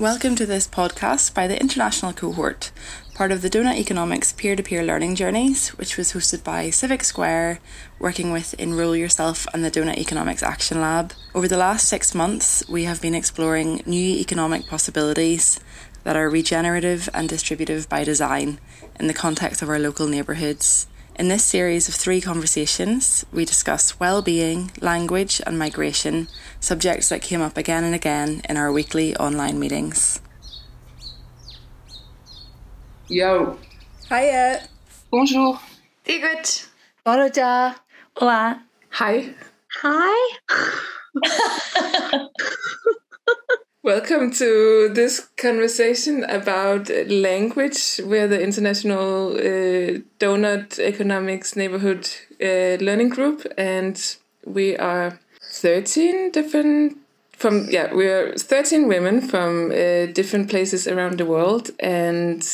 Welcome to this podcast by the International Cohort, part of the Doughnut Economics peer to peer learning journeys, which was hosted by Civic Square, working with Enrol Yourself and the Doughnut Economics Action Lab. Over the last six months, we have been exploring new economic possibilities that are regenerative and distributive by design in the context of our local neighbourhoods. In this series of three conversations, we discuss well-being, language and migration, subjects that came up again and again in our weekly online meetings. Yo. Hiya. Bonjour. Sigrid. Boroja. Hola. Hi. Hi. Welcome to this conversation about language. We're the International uh, Doughnut Economics Neighborhood uh, Learning Group, and we are 13 different from yeah we are 13 women from uh, different places around the world and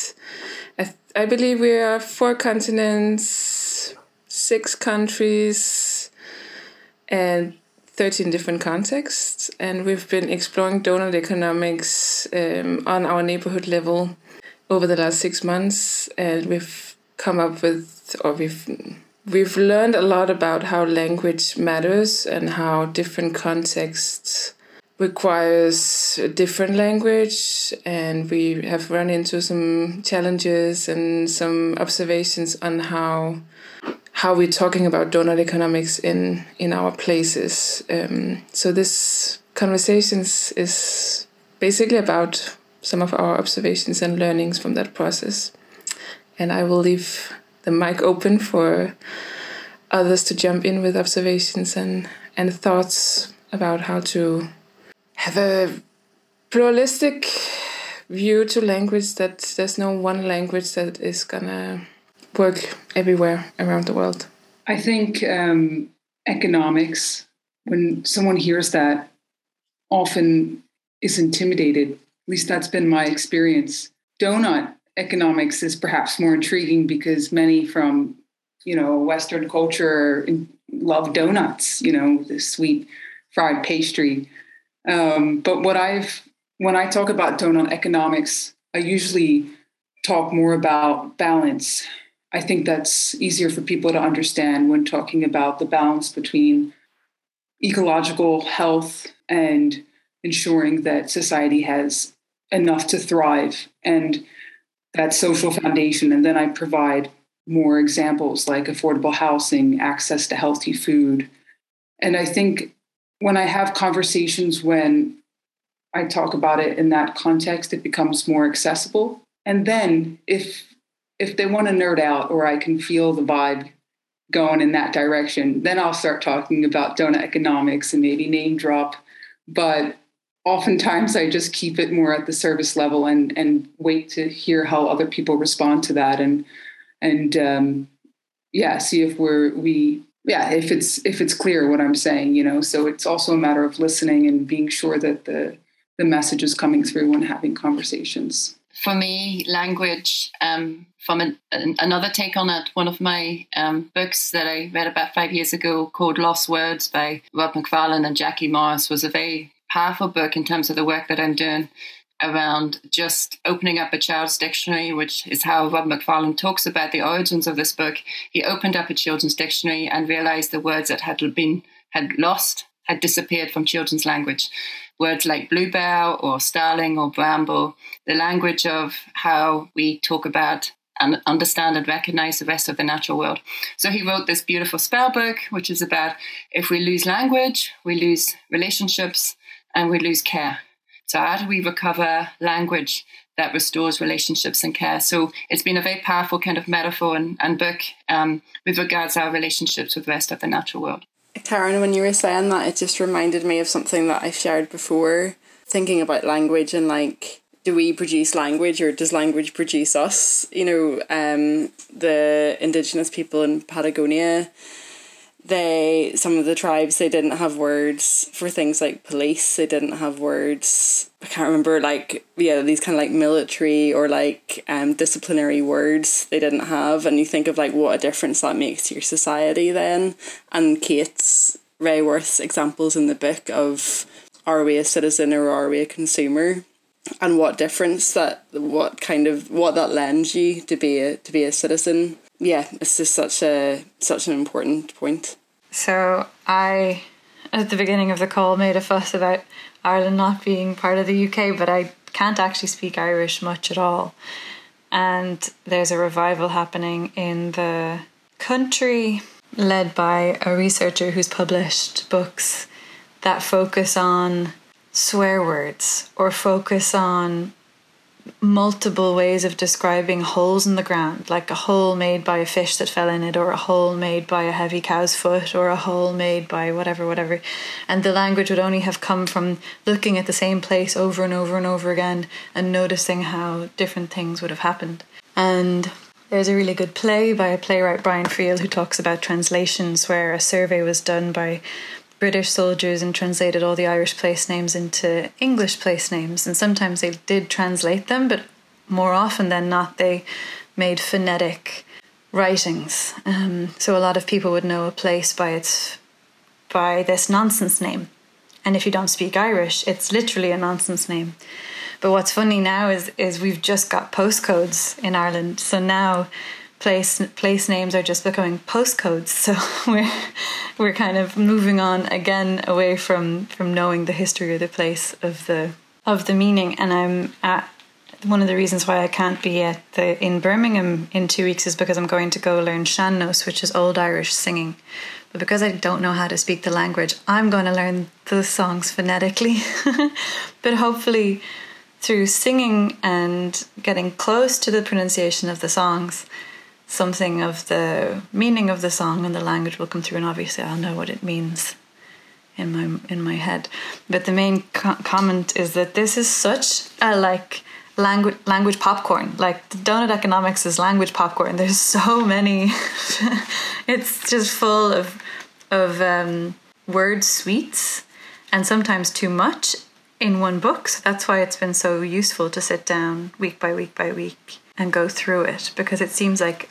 I, I believe we are four continents six countries and 13 different contexts, and we've been exploring donut economics um, on our neighborhood level over the last six months, and we've come up with, or we've we've learned a lot about how language matters and how different contexts requires a different language and we have run into some challenges and some observations on how how we're talking about donut economics in in our places. Um, so this conversations is basically about some of our observations and learnings from that process. And I will leave the mic open for others to jump in with observations and and thoughts about how to have a pluralistic view to language that there's no one language that is gonna work everywhere around the world? I think um, economics, when someone hears that, often is intimidated. At least that's been my experience. Donut economics is perhaps more intriguing because many from you know Western culture love donuts. You know the sweet fried pastry. Um, but what I've when I talk about donut economics, I usually talk more about balance I think that's easier for people to understand when talking about the balance between ecological health and ensuring that society has enough to thrive and that social foundation. And then I provide more examples like affordable housing, access to healthy food. And I think when I have conversations when I talk about it in that context, it becomes more accessible. And then if if they want to nerd out or I can feel the vibe going in that direction, then I'll start talking about donut economics and maybe name drop. But oftentimes I just keep it more at the service level and and wait to hear how other people respond to that and and um, yeah, see if we're we yeah if it's if it's clear what I'm saying, you know. So it's also a matter of listening and being sure that the the message is coming through when having conversations for me, language, um, from an, an, another take on it, one of my um, books that I read about five years ago called Lost Words by Rob Macfarlane and Jackie Morris was a very powerful book in terms of the work that I'm doing around just opening up a child's dictionary, which is how Rob Macfarlane talks about the origins of this book. He opened up a children's dictionary and realized the words that had been had lost had disappeared from children's language. Words like bluebell or starling or bramble, the language of how we talk about and understand and recognize the rest of the natural world. So he wrote this beautiful spell book, which is about if we lose language, we lose relationships and we lose care. So, how do we recover language that restores relationships and care? So, it's been a very powerful kind of metaphor and, and book um, with regards to our relationships with the rest of the natural world. Karen, when you were saying that, it just reminded me of something that I shared before, thinking about language and like, do we produce language or does language produce us? You know, um, the indigenous people in Patagonia they some of the tribes they didn't have words for things like police they didn't have words i can't remember like yeah these kind of like military or like um disciplinary words they didn't have. And you think of like what a difference that makes to your society then. And kate's Raworth's examples in the book of are we a citizen or are we a consumer? And what difference that what kind of what that lends you to be a to be a citizen yeah it's just such a such an important point. So i at the beginning of the call made a fuss about ireland not being part of the uk but i can't actually speak irish much at all. And there's a revival happening in the country led by a researcher who's published books that focus on swear words or focus on multiple ways of describing holes in the ground, like a hole made by a fish that fell in it, or a hole made by a heavy cow's foot, or a hole made by whatever, whatever. And the language would only have come from looking at the same place over and over and over again and noticing how different things would have happened. And there's a really good play by a playwright, Brian Friel, who talks about translations, where a survey was done by British soldiers and translated all the Irish place names into English place names. And sometimes they did translate them, but more often than not, they made phonetic writings. Um, so a lot of people would know a place by its by this nonsense name. And if you don't speak Irish, it's literally a nonsense name. But what's funny now is is we've just got postcodes in Ireland. So now place place names are just becoming postcodes so we're we're kind of moving on again away from from knowing the history of the place of the of the meaning and i'm at one of the reasons why I can't be at the in Birmingham in two weeks is because I'm going to go learn sean-nós, which is Old Irish singing. But because I don't know how to speak the language, I'm going to learn the songs phonetically. but hopefully, through singing and getting close to the pronunciation of the songs, something of the meaning of the song and the language will come through and obviously I'll know what it means in my in my head. But the main co- comment is that this is such a like language language popcorn. Like donut economics is language popcorn. There's so many it's just full of of um, word sweets and sometimes too much in one book. So that's why it's been so useful to sit down week by week by week and go through it because it seems like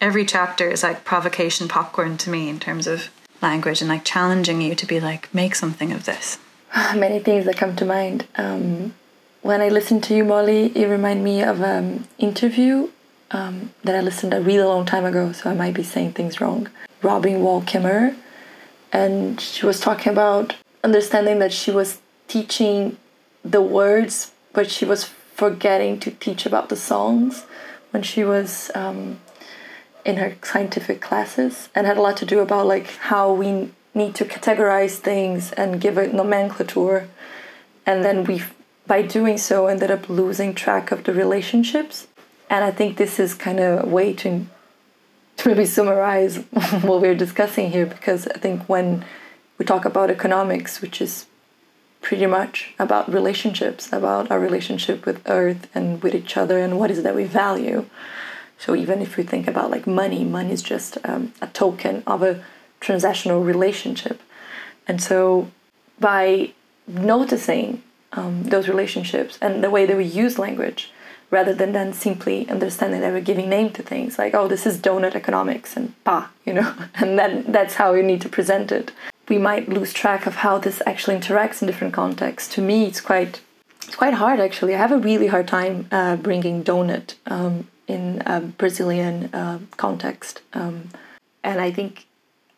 every chapter is like provocation popcorn to me in terms of language and like challenging you to be like make something of this. Many things that come to mind. Um, when i listen to you molly it remind me of an um, interview um, that i listened a really long time ago so i might be saying things wrong. Robin wall kimmerer and she was talking about understanding that she was teaching the words but she was forgetting to teach about the songs when she was um, in her scientific classes and had a lot to do about like how we need to categorize things and give a nomenclature. And then we by doing so ended up losing track of the relationships. And i think this is kind of a way to to maybe summarize what we're discussing here because i think when we talk about economics which is pretty much about relationships, about our relationship with Earth and with each other, and what is it that we value. So even if we think about like money, money is just um, a token of a transactional relationship, and so by noticing um, those relationships and the way that we use language, rather than then simply understanding that we're giving name to things like oh this is donut economics and pa you know? And then that's how you need to present it we might lose track of how this actually interacts in different contexts. To me, it's quite it's quite hard actually. I have a really hard time uh, bringing donut um, in a Brazilian uh, context, um, and I think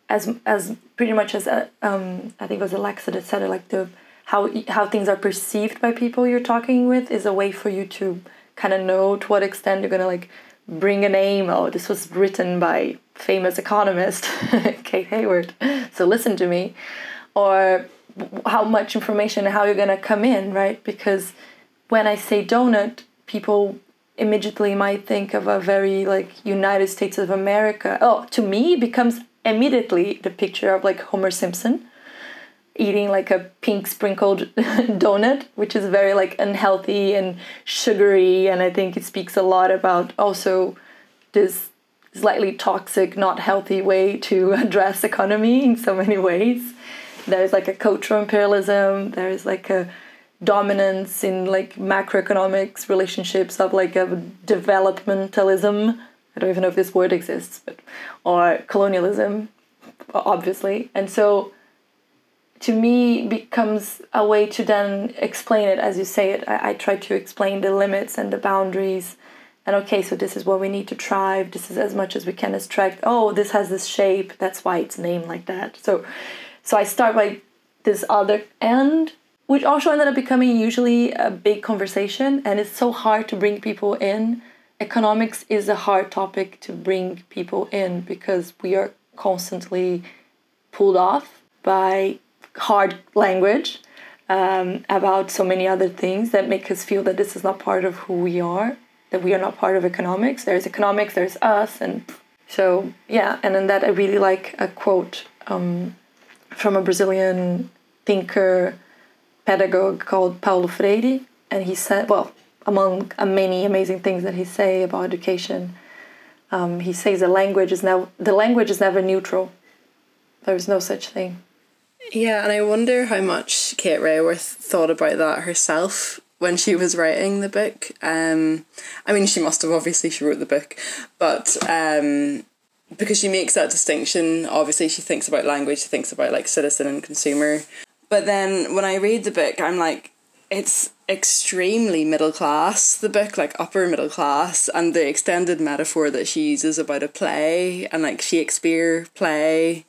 as as pretty much as uh, um, I think it was Alexa that said it, like the how how things are perceived by people you're talking with is a way for you to kind of know to what extent you're gonna like bring a name. Oh, this was written by famous economist Kate Raworth. So listen to me, or how much information, how you're gonna come in, right? Because when I say donut, people immediately might think of a very like United States of America. Oh, to me, becomes immediately the picture of like Homer Simpson eating like a pink sprinkled donut, which is very like unhealthy and sugary. And I think it speaks a lot about also this slightly toxic, not healthy way to address economy in so many ways. There's like a cultural imperialism, there's like a dominance in like macroeconomics relationships of like a developmentalism. I don't even know if this word exists, but or colonialism, obviously. And so to me becomes a way to then explain it as you say it. I, I try to explain the limits and the boundaries. And okay, so this is what we need to try. This is as much as we can extract. Oh, this has this shape. That's why it's named like that. So, so I start by this other end, which also ended up becoming usually a big conversation. And it's so hard to bring people in. Economics is a hard topic to bring people in because we are constantly pulled off by hard language um, about so many other things that make us feel that this is not part of who we are, that we are not part of economics. There's economics, there's us, and so yeah. And in that, I really like a quote um, from a Brazilian thinker, pedagogue called Paulo Freire, and he said, well, among many amazing things that he say about education, um, he says the language is now the language is never neutral. There is no such thing. Yeah, and I wonder how much Kate Raworth thought about that herself when she was writing the book. Um, I mean, she must have obviously she wrote the book, but um, because she makes that distinction, obviously she thinks about language, she thinks about like citizen and consumer. But then when I read the book, I'm like, it's extremely middle class the book like upper middle class and the extended metaphor that she uses about a play and like shakespeare play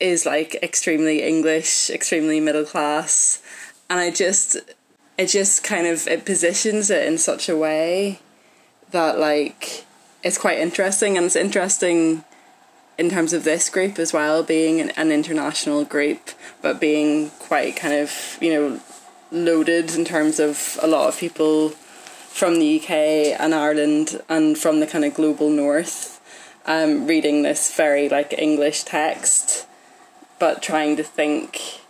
is like extremely English, extremely middle class, and I just it just kind of it positions it in such a way that like it's quite interesting and it's interesting in terms of this group as well being an, an international group but being quite kind of you know loaded in terms of a lot of people from the UK and Ireland and from the kind of global north um, reading this very like English text but trying to think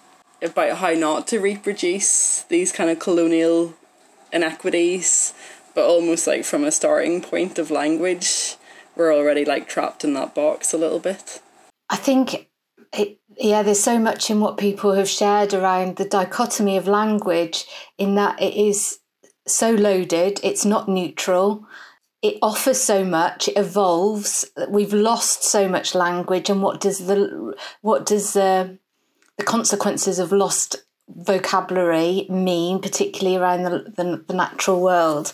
about how not to reproduce these kind of colonial inequities, but almost like from a starting point of language, we're already like trapped in that box a little bit. I think it, yeah, there's so much in what people have shared around the dichotomy of language, in that it is so loaded, it's not neutral it offers so much it evolves. We've lost so much language and what does the what does the the consequences of lost vocabulary mean particularly around the, the, the natural world?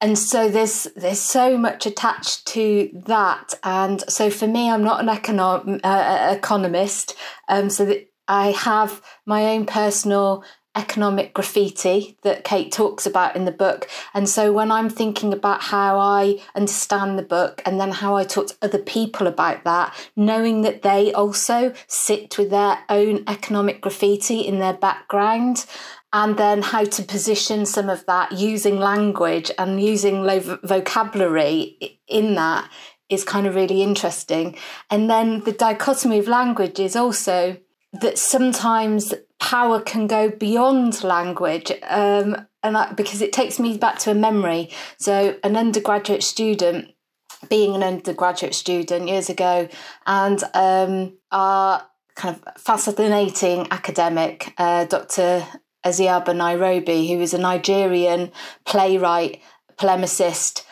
And so there's there's so much attached to that. And so for me i'm not an econom- uh, economist um, so that i have my own personal economic graffiti that Kate talks about in the book. And so when I'm thinking about how I understand the book and then how I talk to other people about that, knowing that they also sit with their own economic graffiti in their background. And then how to position some of that using language and using low vocabulary in that is kind of really interesting. And then the dichotomy of language is also that sometimes power can go beyond language um, and I, because it takes me back to a memory. So an undergraduate student being an undergraduate student years ago and um, our kind of fascinating academic uh, dr Esiaba Irobi who is a nigerian playwright polemicist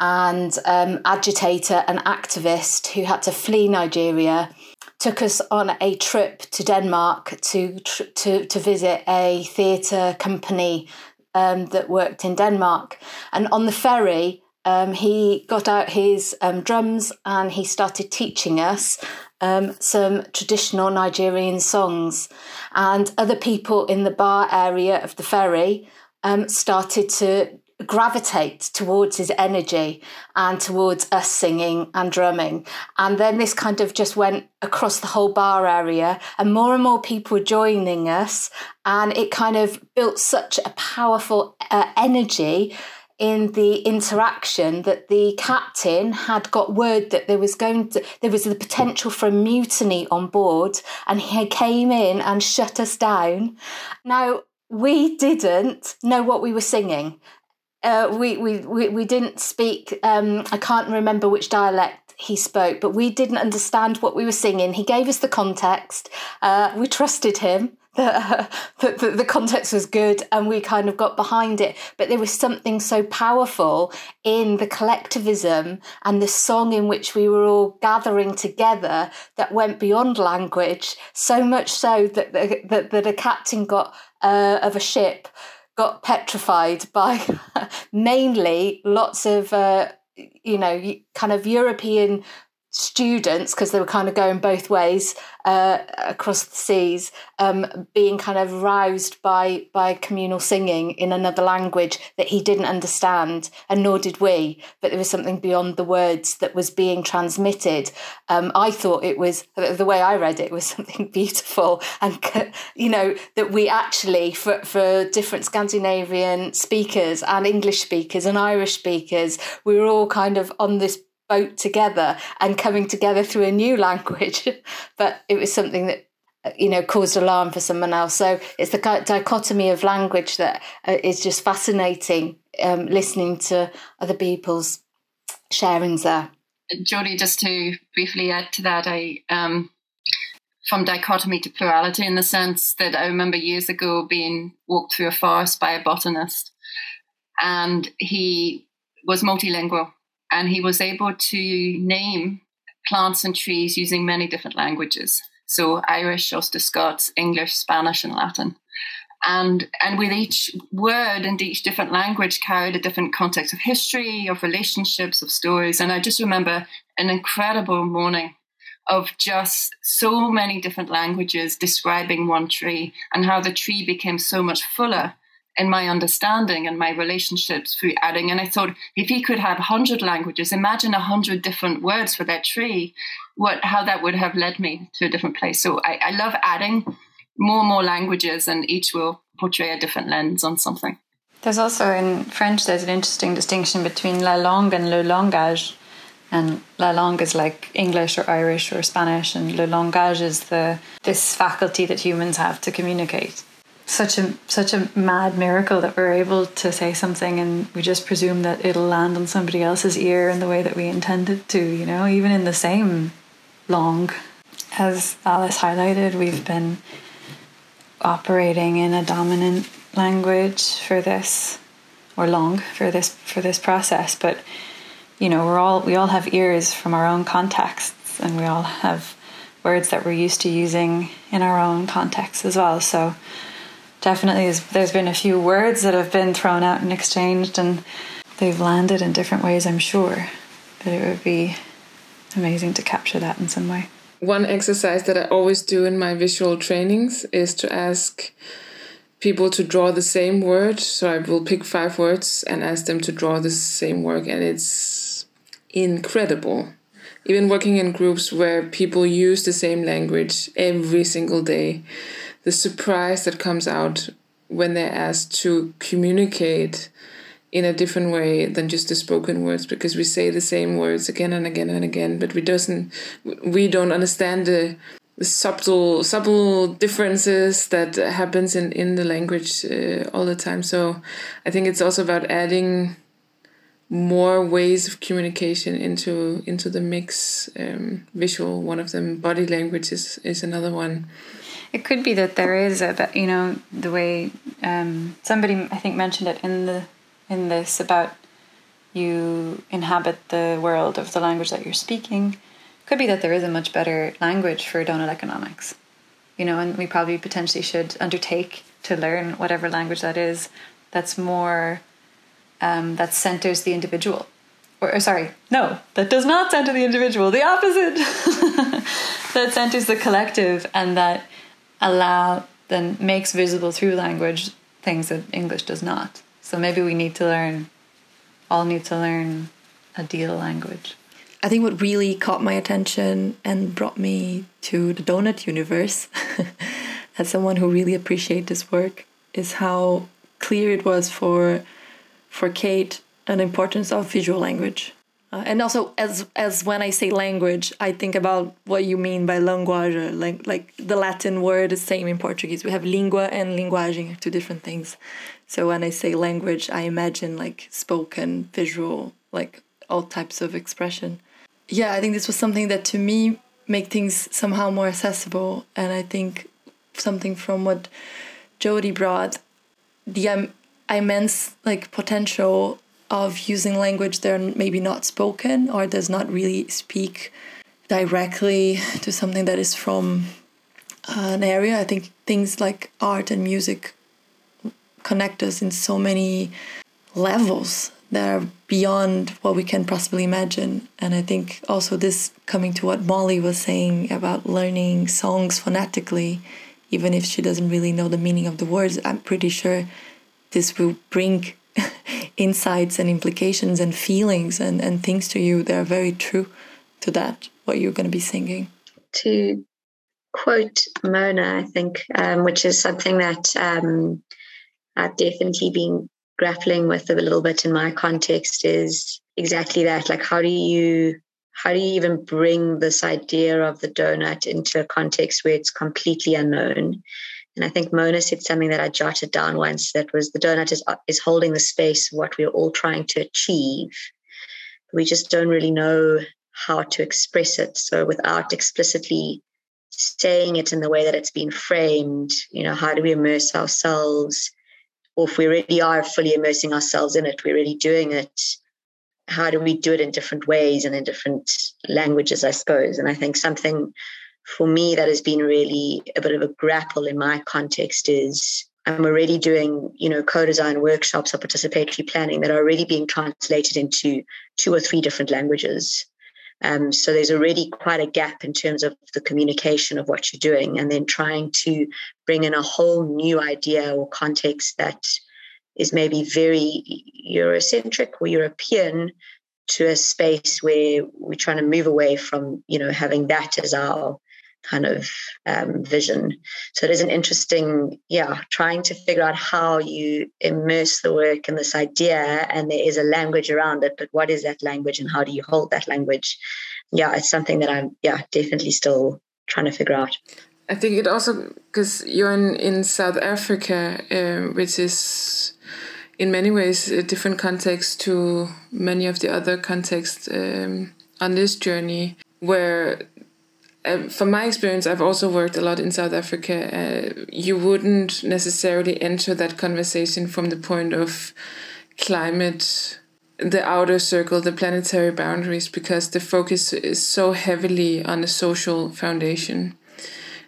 and um, agitator and activist who had to flee nigeria took us on a trip to Denmark to to to visit a theatre company um, that worked in Denmark, and on the ferry. Um, he got out his um, drums and he started teaching us um, some traditional Nigerian songs. And other people in the bar area of the ferry um, started to gravitate towards his energy and towards us singing and drumming. And then this kind of just went across the whole bar area, and more and more people were joining us. And it kind of built such a powerful uh, energy in the interaction that the captain had got word that there was going to there was the potential for a mutiny on board and he came in and shut us down now we didn't know what we were singing uh, we, we, we, didn't speak, um, I can't remember which dialect he spoke, but we didn't understand what we were singing. He gave us the context. Uh, we trusted him. the, the, the context was good and we kind of got behind it. But there was something so powerful in the collectivism and the song in which we were all gathering together that went beyond language, so much so that, that, that a captain got uh, of a ship got petrified by mainly lots of, uh, you know, kind of European students because they were kind of going both ways uh, across the seas um, being kind of roused by by communal singing in another language that he didn't understand and nor did we. But there was something beyond the words that was being transmitted. Um, i thought it was the way i read it was something beautiful and you know that we actually for, for different scandinavian speakers and english speakers and irish speakers we were all kind of on this boat together and coming together through a new language. but it was something that you know caused alarm for someone else. So it's the dichotomy of language that uh, just fascinating. Um, listening to other people's sharings there. Jodie, just to briefly add to that, I um, from dichotomy to plurality in the sense that I remember years ago being walked through a forest by a botanist, and he was multilingual and he was able to name plants and trees using many different languages. So Irish, Scots, English, Spanish, and Latin. And and with each word and each different language carried a different context of history, of relationships, of stories. And I just remember an incredible morning of just so many different languages describing one tree and how the tree became so much fuller in my understanding and my relationships through adding. And I thought, if he could have 100 languages, imagine 100 different words for that tree, what how that would have led me to a different place. So I, I love adding more and more languages, and each will portray a different lens on something. There's also in French, there's an interesting distinction between la langue and le langage. And la langue is like English or Irish or Spanish, and le langage is the this faculty that humans have to communicate such a such a mad miracle that we're able to say something and we just presume that it'll land on somebody else's ear in the way that we intended to you know? Even in the same long as alice highlighted we've been operating in a dominant language for this or long for this for this process. But you know we're all we all have ears from our own contexts and we all have words that we're used to using in our own context as well. So definitely there's been a few words that have been thrown out and exchanged and they've landed in different ways i'm sure. But it would be amazing to capture that in some way. One exercise that i always do in my visual trainings is to ask people to draw the same word so i will pick five words and ask them to draw the same work and it's incredible. Even working in groups where people use the same language every single day the surprise that comes out when they're asked to communicate in a different way than just the spoken words because we say the same words again and again and again but we doesn't we don't understand the, subtle subtle differences that happens in in the language uh, all the time. So i think it's also about adding more ways of communication into into the mix. Um, visual one of them body language is, is another one it could be that there is a, you know, the way um, somebody I think mentioned it in the in this about you inhabit the world of the language that you're speaking. Could be that there is a much better language for donut economics, you know, and we probably potentially should undertake to learn whatever language that is. That's more um, that centers the individual. Or, or sorry, no, that does not center the individual. The opposite. that centers the collective, and that allow then makes visible through language things that English does not. So maybe we need to learn, all need to learn a deal language. I think what really caught my attention and brought me to the donut universe, as someone who really appreciates this work, is how clear it was for for Kate an importance of visual language. Uh, and also, as as when I say language, I think about what you mean by linguagem, like like the Latin word is same in Portuguese. We have língua and linguagem, two different things. So when I say language, I imagine like spoken, visual, like all types of expression. Yeah, I think this was something that to me make things somehow more accessible, and I think something from what Jody brought, the um, immense like potential of using language that are maybe not spoken or does not really speak directly to something that is from an area. I think things like art and music connect us in so many levels that are beyond what we can possibly imagine. And I think also this coming to what Molly was saying about learning songs phonetically, even if she doesn't really know the meaning of the words, I'm pretty sure this will bring insights and implications and feelings and, and things to you that are very true to that, what you're going to be singing. To quote Mona, I think, um, which is something that um, I've definitely been grappling with a little bit in my context, is exactly that. Like, how do you how do you even bring this idea of the donut into a context where it's completely unknown? And I think Mona said something that I jotted down once that was the donut is, uh, is holding the space of what we're all trying to achieve. We just don't really know how to express it. So without explicitly saying it in the way that it's been framed, you know, how do we immerse ourselves? Or if we really are fully immersing ourselves in it, we're really doing it. How do we do it in different ways and in different languages, I suppose? And I think something for me that has been really a bit of a grapple in my context is I'm already doing, you know, co-design workshops or participatory planning that are already being translated into two or three different languages. Um, so there's already quite a gap in terms of the communication of what you're doing, and then trying to bring in a whole new idea or context that is maybe very Eurocentric or European to a space where we're trying to move away from, you know, having that as our kind of um, vision. So it is an interesting, yeah, trying to figure out how you immerse the work in this idea, and there is a language around it. But what is that language, and how do you hold that language? Yeah, it's something that I'm, yeah, definitely still trying to figure out. I think it also because you're in in South Africa, uh, which is in many ways a different context to many of the other contexts um, on this journey, where uh, from my experience, I've also worked a lot in South Africa. Uh, you wouldn't necessarily enter that conversation from the point of climate, the outer circle, the planetary boundaries, because the focus is so heavily on the social foundation.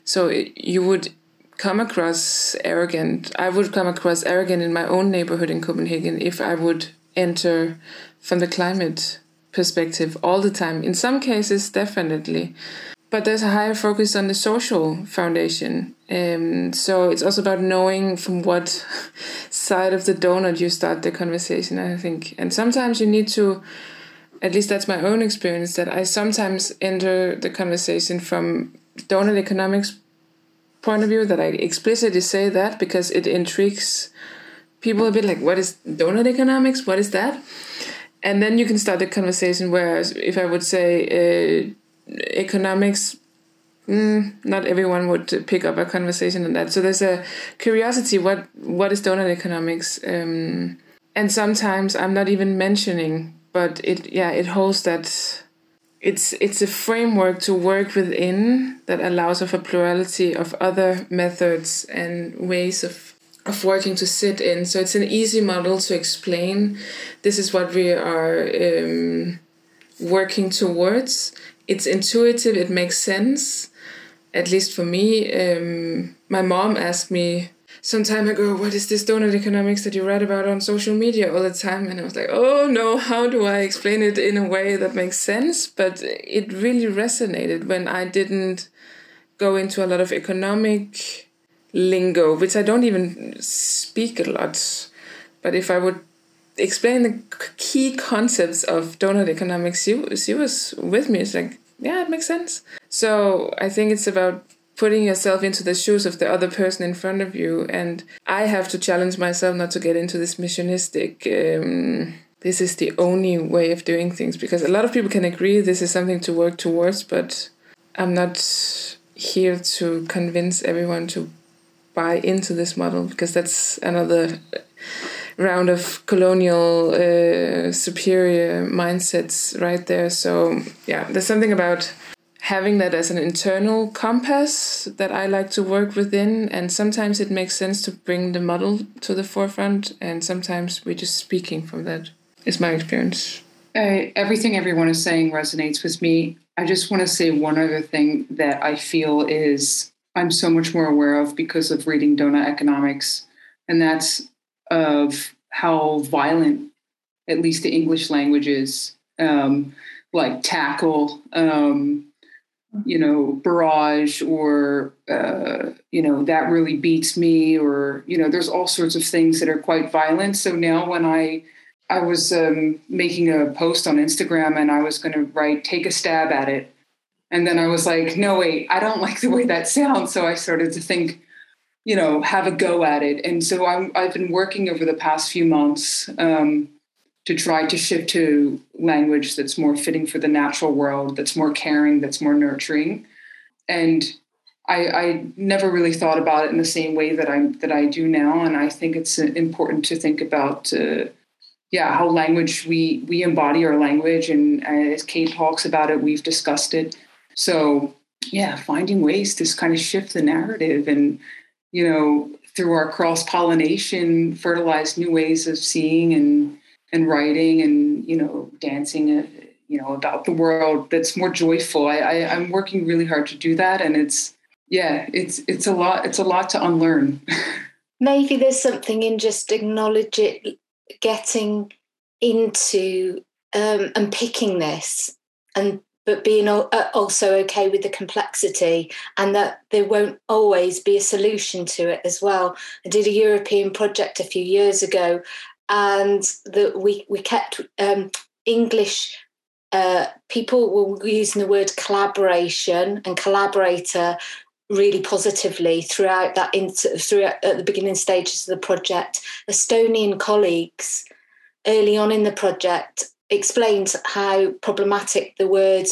So it, you would come across arrogant. I would come across arrogant in my own neighborhood in Copenhagen if I would enter from the climate perspective all the time. In some cases, definitely but there's a higher focus on the social foundation. Um, so it's also about knowing from what side of the donut you start the conversation, I think. And sometimes you need to, at least that's my own experience, that I sometimes enter the conversation from donut economics point of view, that I explicitly say that because it intrigues people a bit like, what is donut economics? What is that? And then you can start the conversation. Whereas if I would say, uh, economics mm, not everyone would pick up a conversation on that. So there's a curiosity what what is donut economics? Um, and sometimes i'm not even mentioning but it yeah it holds that it's it's a framework to work within that allows a plurality of other methods and ways of of working to sit in. So it's an easy model to explain. This is what we are um, working towards it's intuitive, it makes sense, at least for me. Um, my mom asked me some time ago, what is this donut economics that you write about on social media all the time? And I was like, oh no, how do I explain it in a way that makes sense? But it really resonated when I didn't go into a lot of economic lingo, which I don't even speak a lot. But if I would explain the key concepts of donut economics, she, she was with me. It's like, yeah, it makes sense. So I think it's about putting yourself into the shoes of the other person in front of you. And I have to challenge myself not to get into this missionistic. Um, this is the only way of doing things because a lot of people can agree this is something to work towards, but I'm not here to convince everyone to buy into this model because that's another round of colonial uh, superior mindsets right there. So yeah, there's something about having that as an internal compass that I like to work within. And sometimes it makes sense to bring the model to the forefront, and sometimes we're just speaking from that, is my experience. Uh, everything everyone is saying resonates with me. I just want to say one other thing that I feel is I'm so much more aware of because of reading Doughnut Economics, and that's of how violent, at least the English language is, um, like tackle, um, you know, barrage, or uh, you know that really beats me, or you know, there's all sorts of things that are quite violent. So now when I I was um, making a post on Instagram and I was going to write, take a stab at it. And then I was like, no, wait, I don't like the way that sounds. So I started to think, you know, have a go at it. And so i have been working over the past few months um, to try to shift to language that's more fitting for the natural world, that's more caring, that's more nurturing. And I, I, never really thought about it in the same way that I that I do now, and I think it's uh, important to think about uh, yeah how language we we embody our language and as kate talks about it we've discussed it so yeah finding ways to kind of shift the narrative and you know through our cross pollination fertilize new ways of seeing and and writing and you know dancing uh, you know about the world that's more joyful. I, I i'm working really hard to do that and it's yeah it's it's a lot it's a lot to unlearn. Maybe there's something in just acknowledge it getting into um, and picking this and but being uh, also okay with the complexity and that there won't always be a solution to it as well. I did a European project a few years ago, and that we we kept um, English uh, people were using the word collaboration and collaborator really positively throughout that in, throughout at the beginning stages of the project. Estonian colleagues early on in the project explained how problematic the word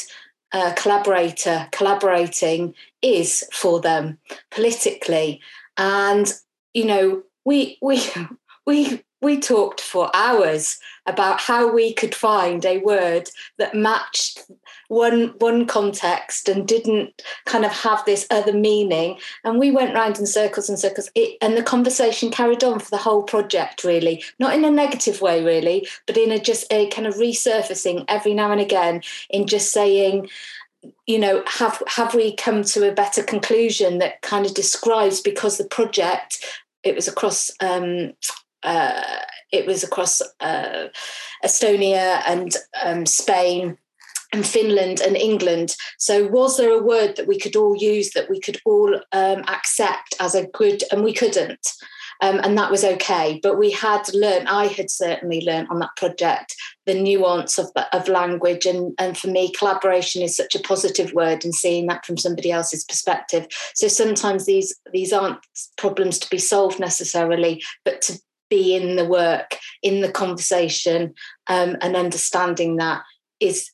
uh, collaborator, collaborating is for them politically, and you know we we we we talked for hours about how we could find a word that matched one one context and didn't kind of have this other meaning. And we went round in circles and circles. It, and the conversation carried on for the whole project really. Not in a negative way really but in a just a kind of resurfacing every now and again in just saying you know have have we come to a better conclusion that kind of describes because the project it was across um, uh, it was across uh, Estonia and um, Spain and Finland and England. So, was there a word that we could all use that we could all um, accept as a good, and we couldn't? Um, and that was okay. But we had learned, I had certainly learned on that project the nuance of, of language. And, and for me, collaboration is such a positive word and seeing that from somebody else's perspective. So sometimes these, these aren't problems to be solved necessarily, but to be in the work, in the conversation, um, and understanding that is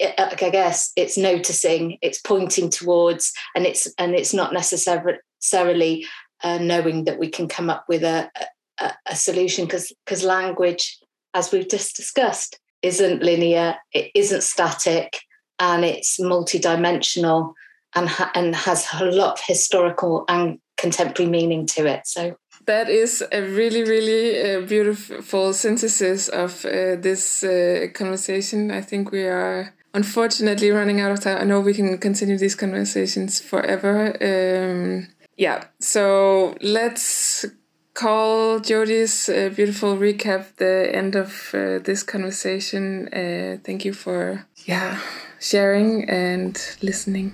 I guess it's noticing, it's pointing towards, and it's and it's not necessarily uh, knowing that we can come up with a a, a solution because because language, as we've just discussed, isn't linear, it isn't static, and it's multidimensional and ha- and has a lot of historical and contemporary meaning to it. So that is a really, really uh, beautiful synthesis of uh, this uh, conversation. I think we are unfortunately running out of time. I know we can continue these conversations forever. Um, yeah, so let's call Jodi's uh, beautiful recap the end of uh, this conversation. Uh, thank you for yeah sharing and listening.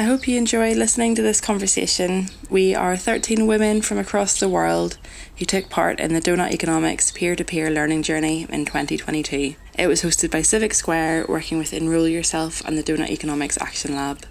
I hope you enjoy listening to this conversation. We are 13 women from across the world who took part in the Doughnut Economics peer to peer learning journey in 2022. It was hosted by Civic Square, working with Enrol Yourself and the Doughnut Economics Action Lab.